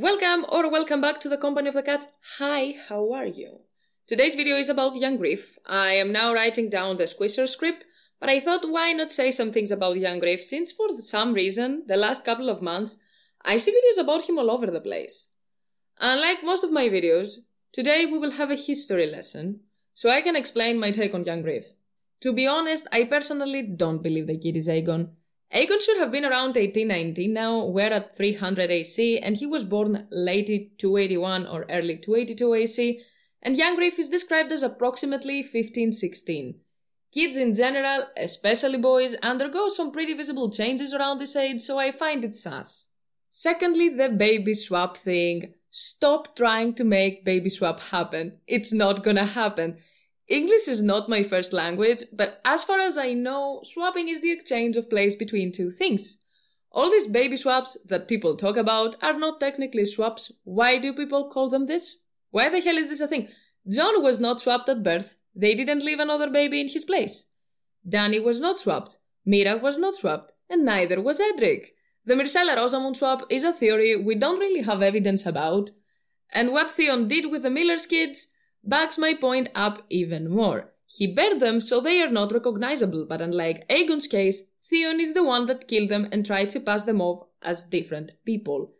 Welcome or welcome back to the Company of the Cat. Hi, how are you? Today's video is about Young Griff. I am now writing down the Squisher script, but I thought why not say some things about Young Griff since for some reason, the last couple of months, I see videos about him all over the place. Unlike most of my videos, today we will have a history lesson, so I can explain my take on Young Griff. To be honest, I personally don't believe the kid is Aegon. Aegon should have been around 1890, now we're at 300 AC, and he was born late 281 or early 282 AC, and Young Griff is described as approximately 1516. Kids in general, especially boys, undergo some pretty visible changes around this age, so I find it sus. Secondly, the baby swap thing. Stop trying to make baby swap happen. It's not gonna happen. English is not my first language, but as far as I know, swapping is the exchange of place between two things. All these baby swaps that people talk about are not technically swaps. Why do people call them this? Why the hell is this a thing? Jon was not swapped at birth. They didn't leave another baby in his place. Dany was not swapped. Meera was not swapped. And neither was Edric. The Myrcella Rosamund swap is a theory we don't really have evidence about. And what Theon did with the Miller's kids backs my point up even more. He buried them so they are not recognizable, but unlike Aegon's case, Theon is the one that killed them and tried to pass them off as different people.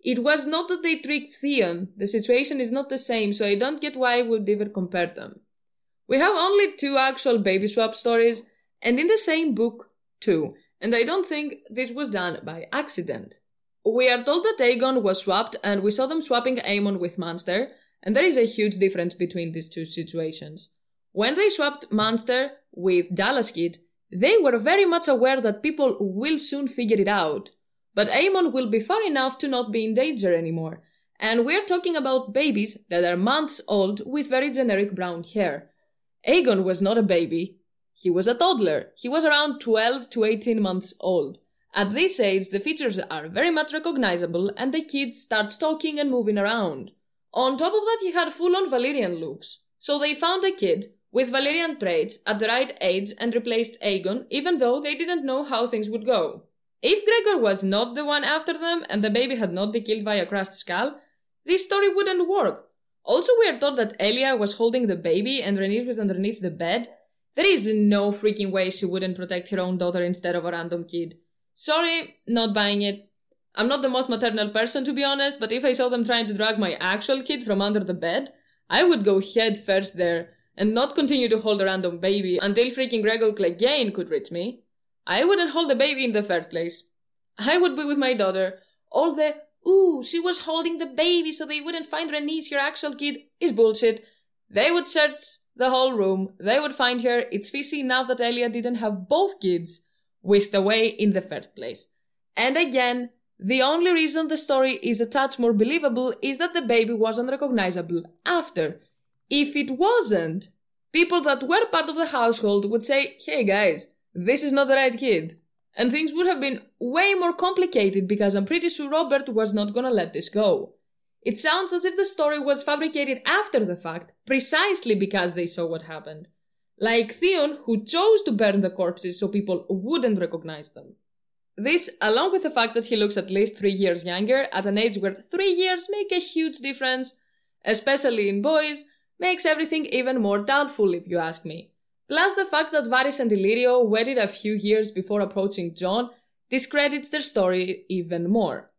It was not that they tricked Theon, the situation is not the same, so I don't get why I would ever compare them. We have only two actual baby swap stories, and in the same book, too, and I don't think this was done by accident. We are told that Aegon was swapped, and we saw them swapping Aemon with Monster, and there is a huge difference between these two situations. When they swapped Monster with Dalla's Kid, they were very much aware that people will soon figure it out. But Aemon will be far enough to not be in danger anymore. And we're talking about babies that are months old with very generic brown hair. Aegon was not a baby. He was a toddler. He was around 12 to 18 months old. At this age, the features are very much recognizable and the kid starts talking and moving around. On top of that, he had full on Valyrian looks. So they found a kid with Valyrian traits at the right age and replaced Aegon, even though they didn't know how things would go. If Gregor was not the one after them and the baby had not been killed by a crushed skull, this story wouldn't work. Also, we are told that Elia was holding the baby and Rhaenys was underneath the bed. There is no freaking way she wouldn't protect her own daughter instead of a random kid. Sorry, not buying it. I'm not the most maternal person to be honest, but if I saw them trying to drag my actual kid from under the bed, I would go head first there and not continue to hold a random baby until freaking Gregor Clegane could reach me. I wouldn't hold the baby in the first place. I would be with my daughter. All the, ooh, she was holding the baby so they wouldn't find Rhaenys, your actual kid, is bullshit. They would search the whole room. They would find her. It's fishy enough that Elia didn't have both kids whisked away in the first place. And again, the only reason the story is a touch more believable is that the baby wasn't recognizable after. If it wasn't, people that were part of the household would say, hey guys, this is not the right kid. And things would have been way more complicated because I'm pretty sure Robert was not gonna let this go. It sounds as if the story was fabricated after the fact, precisely because they saw what happened. Like Theon, who chose to burn the corpses so people wouldn't recognize them. This, along with the fact that he looks at least three years younger, at an age where three years make a huge difference, especially in boys, makes everything even more doubtful if you ask me. Plus the fact that Varys and Illyrio wedded a few years before approaching Jon discredits their story even more.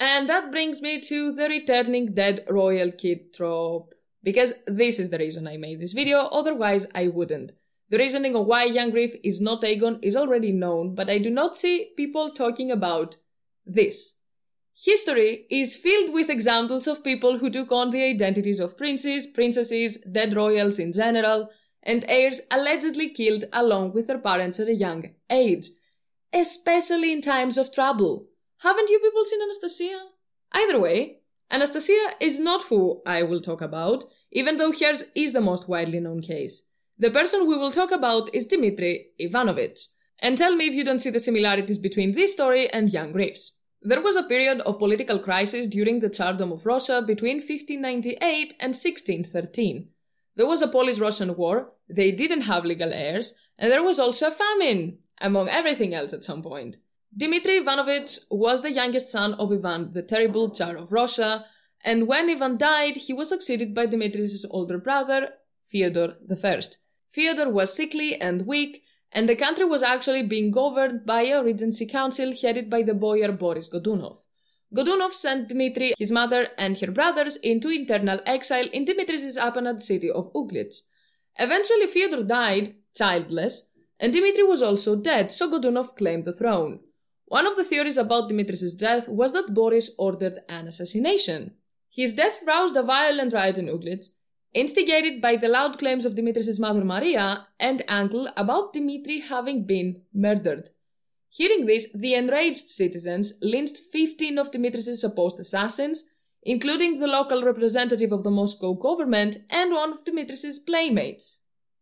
And that brings me to the returning dead royal kid trope. Because this is the reason I made this video, otherwise I wouldn't. The reasoning of why Young Griff is not Aegon is already known, but I do not see people talking about this. History is filled with examples of people who took on the identities of princes, princesses, dead royals in general, and heirs allegedly killed along with their parents at a young age, especially in times of trouble. Haven't you people seen Anastasia? Either way, Anastasia is not who I will talk about, even though hers is the most widely known case. The person we will talk about is Dmitri Ivanovich. And tell me if you don't see the similarities between this story and Young Griff's. There was a period of political crisis during the Tsardom of Russia between 1598 and 1613. There was a Polish Russian war, they didn't have legal heirs, and there was also a famine, among everything else at some point. Dmitry Ivanovich was the youngest son of Ivan the Terrible, Tsar of Russia, and when Ivan died, he was succeeded by Dmitry's older brother, Fyodor I. Fyodor was sickly and weak, and the country was actually being governed by a regency council headed by the boyar Boris Godunov. Godunov sent Dmitry, his mother, and her brothers into internal exile in Dmitry's appanage city of Uglich. Eventually, Fyodor died, childless, and Dmitry was also dead, so Godunov claimed the throne. One of the theories about Dmitry's death was that Boris ordered an assassination. His death roused a violent riot in Uglich, instigated by the loud claims of Dmitry's mother Maria and uncle about Dimitri having been murdered. Hearing this, the enraged citizens lynched 15 of Dmitry's supposed assassins, including the local representative of the Moscow government and one of Dmitry's playmates.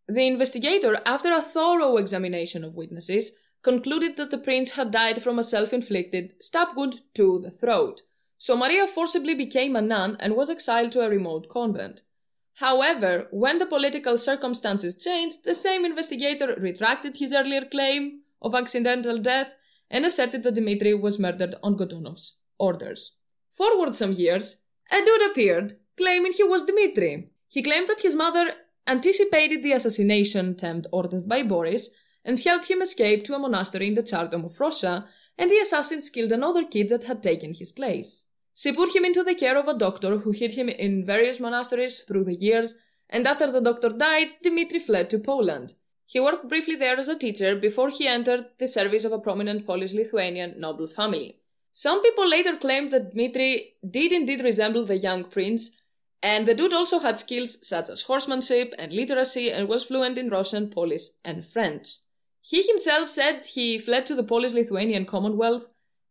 The investigator, after a thorough examination of witnesses, concluded that the prince had died from a self inflicted stab wound to the throat, so Maria forcibly became a nun and was exiled to a remote convent. However, when the political circumstances changed, the same investigator retracted his earlier claim of accidental death and asserted that Dmitri was murdered on Godunov's orders. Forward some years, a dude appeared, claiming he was Dmitri. He claimed that his mother anticipated the assassination attempt ordered by Boris and helped him escape to a monastery in the Tsardom of Russia, and the assassins killed another kid that had taken his place. She put him into the care of a doctor who hid him in various monasteries through the years, and after the doctor died, Dmitri fled to Poland. He worked briefly there as a teacher before he entered the service of a prominent Polish Lithuanian noble family. Some people later claimed that Dmitri did indeed resemble the young prince, and the dude also had skills such as horsemanship and literacy and was fluent in Russian, Polish, and French. He himself said he fled to the Polish Lithuanian Commonwealth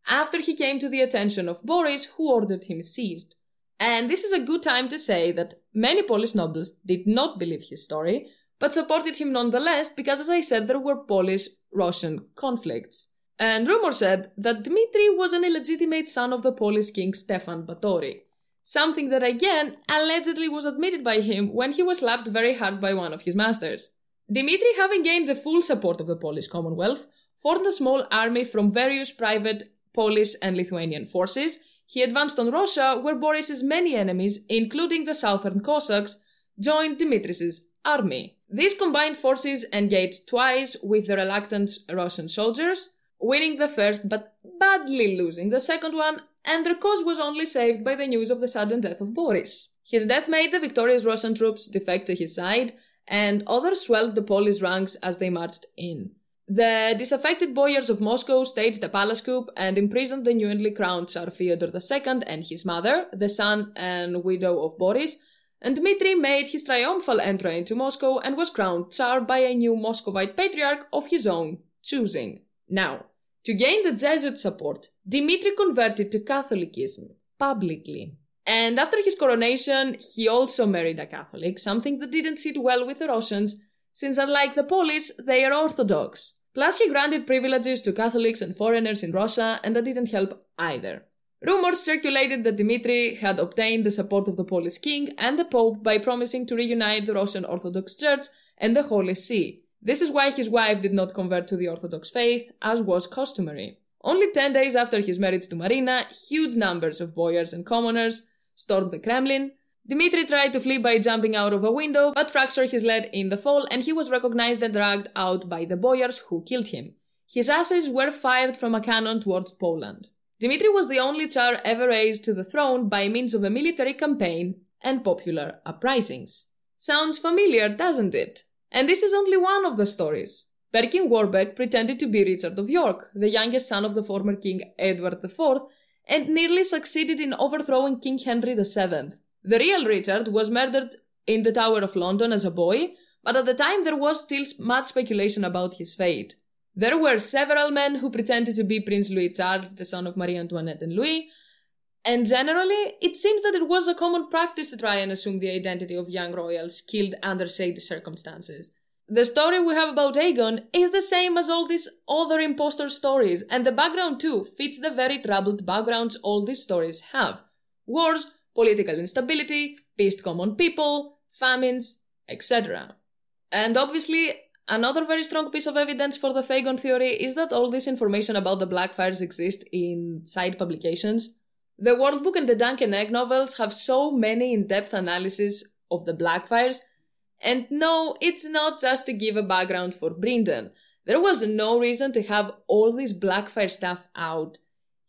after he came to the attention of Boris, who ordered him seized. And this is a good time to say that many Polish nobles did not believe his story, but supported him nonetheless because, as I said, there were Polish Russian conflicts. And rumor said that Dmitri was an illegitimate son of the Polish king Stefan Batory, something that again allegedly was admitted by him when he was slapped very hard by one of his masters. Dmitri, having gained the full support of the Polish Commonwealth, formed a small army from various private Polish and Lithuanian forces. He advanced on Russia, where Boris's many enemies, including the southern Cossacks, joined Dmitris's army. These combined forces engaged twice with the reluctant Russian soldiers, winning the first but badly losing the second one, and their cause was only saved by the news of the sudden death of Boris. His death made the victorious Russian troops defect to his side, and others swelled the Polish ranks as they marched in. The disaffected boyars of Moscow staged a palace coup and imprisoned the newly crowned Tsar Fyodor II and his mother, the son and widow of Boris, and Dmitri made his triumphal entry into Moscow and was crowned Tsar by a new Muscovite patriarch of his own choosing. Now, to gain the Jesuit support, Dmitri converted to Catholicism publicly. And after his coronation, he also married a Catholic, something that didn't sit well with the Russians, since unlike the Polish, they are Orthodox. Plus, he granted privileges to Catholics and foreigners in Russia, and that didn't help either. Rumors circulated that Dmitri had obtained the support of the Polish king and the Pope by promising to reunite the Russian Orthodox Church and the Holy See. This is why his wife did not convert to the Orthodox faith, as was customary. Only ten days after his marriage to Marina, huge numbers of boyars and commoners stormed the Kremlin. Dmitri tried to flee by jumping out of a window, but fractured his leg in the fall and he was recognized and dragged out by the boyars who killed him. His ashes were fired from a cannon towards Poland. Dmitri was the only Tsar ever raised to the throne by means of a military campaign and popular uprisings. Sounds familiar, doesn't it? And this is only one of the stories. Perkin Warbeck pretended to be Richard of York, the youngest son of the former King Edward IV, and nearly succeeded in overthrowing King Henry VII. The real Richard was murdered in the Tower of London as a boy, but at the time there was still much speculation about his fate. There were several men who pretended to be Prince Louis Charles, the son of Marie Antoinette and Louis, and generally, it seems that it was a common practice to try and assume the identity of young royals killed under shady circumstances. The story we have about Aegon is the same as all these other impostor stories, and the background too fits the very troubled backgrounds all these stories have wars, political instability, pissed common people, famines, etc. And obviously, Another very strong piece of evidence for the fAegon theory is that all this information about the Blackfyres exists in side publications. The World Book and the Dunk and Egg novels have so many in depth analyses of the Blackfyres, and no, it's not just to give a background for Brynden. There was no reason to have all this Blackfyre stuff out.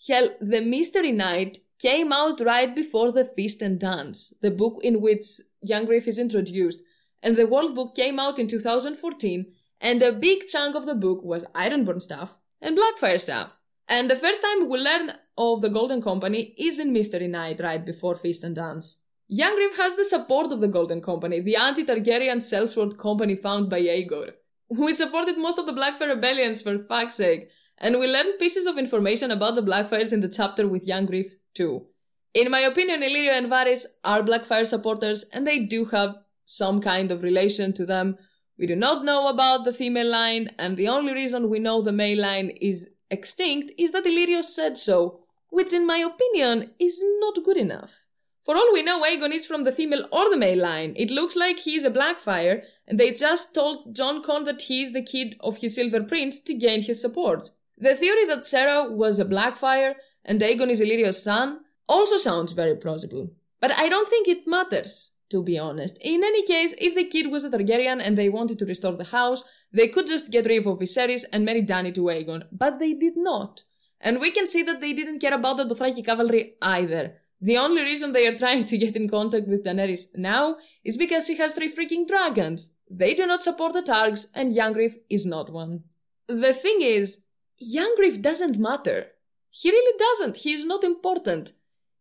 Hell, The Mystery Knight came out right before The Feast and Dance, the book in which Young Griff is introduced, and the World Book came out in 2014, and a big chunk of the book was Ironborn stuff and Blackfyre stuff. And the first time we learn of the Golden Company is in Mystery Knight right before Feast and Dance. Young Griff has the support of the Golden Company, the anti-Targaryen sellsword company found by Aegor, which supported most of the Blackfyre rebellions for fuck's sake, and we learn pieces of information about the Blackfyres in the chapter with Young Griff too. In my opinion, Illyrio and Varys are Blackfyre supporters, and they do have some kind of relation to them. We do not know about the female line, and the only reason we know the male line is extinct is that Illyrio said so, which in my opinion is not good enough. For all we know, Aegon is from the female or the male line. It looks like he's a Blackfyre, and they just told Jon Con that he is the kid of his Silver Prince to gain his support. The theory that Serra was a Blackfyre and Aegon is Illyrio's son also sounds very plausible. But I don't think it matters to be honest. In any case, if the kid was a Targaryen and they wanted to restore the house, they could just get rid of Viserys and marry Dany to Aegon, but they did not. And we can see that they didn't care about the Dothraki cavalry either. The only reason they are trying to get in contact with Daenerys now is because she has three freaking dragons. They do not support the Targs, and Young Griff is not one. The thing is, Young Griff doesn't matter. He really doesn't. He is not important.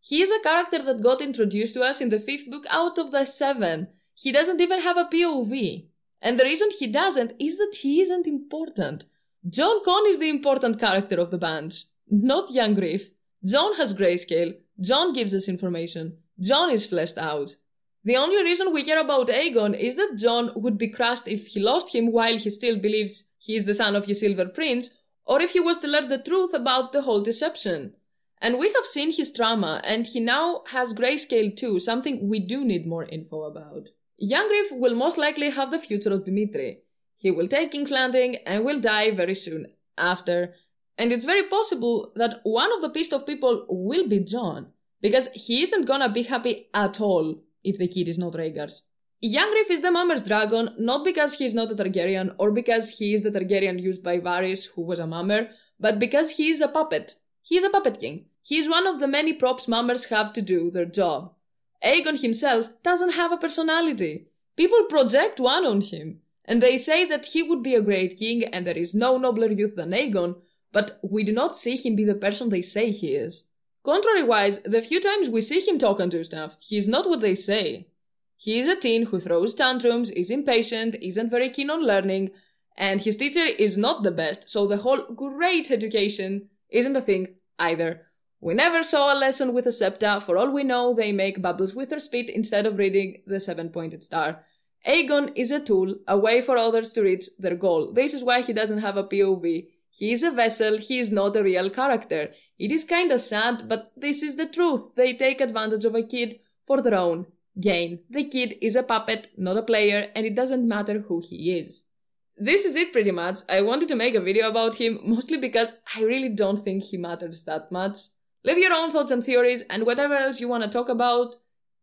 He is a character that got introduced to us in the fifth book out of the seven. He doesn't even have a POV. And the reason he doesn't is that he isn't important. Jon Con is the important character of the bunch, not young Griff. Jon has grayscale. Jon gives us information. Jon is fleshed out. The only reason we care about Aegon is that Jon would be crushed if he lost him while he still believes he is the son of his Silver Prince, or if he was to learn the truth about the whole deception. And we have seen his trauma, and he now has grayscale too, something we do need more info about. Young Griff will most likely have the future of Dimitri. He will take King's Landing and will die very soon after. And it's very possible that one of the pissed off people will be Jon, because he isn't gonna be happy at all if the kid is not Rhaegar's. Young Griff is the Mummer's dragon, not because he is not a Targaryen or because he is the Targaryen used by Varys, who was a Mummer, but because he is a puppet. He is a puppet king. He is one of the many props mummers have to do their job. Aegon himself doesn't have a personality. People project one on him, and they say that he would be a great king and there is no nobler youth than Aegon, but we do not see him be the person they say he is. Contrary-wise, the few times we see him talking to stuff, he is not what they say. He is a teen who throws tantrums, is impatient, isn't very keen on learning, and his teacher is not the best, so the whole great education isn't a thing either. We never saw a lesson with a septa, for all we know they make bubbles with their spit instead of reading the seven-pointed star. Aegon is a tool, a way for others to reach their goal. This is why he doesn't have a POV. He is a vessel, he is not a real character. It is kinda sad, but this is the truth. They take advantage of a kid for their own gain. The kid is a puppet, not a player, and it doesn't matter who he is. This is it pretty much. I wanted to make a video about him, mostly because I really don't think he matters that much. Leave your own thoughts and theories and whatever else you want to talk about.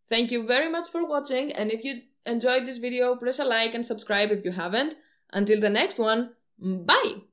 Thank you very much for watching and if you enjoyed this video, press a like and subscribe if you haven't. Until the next one, bye!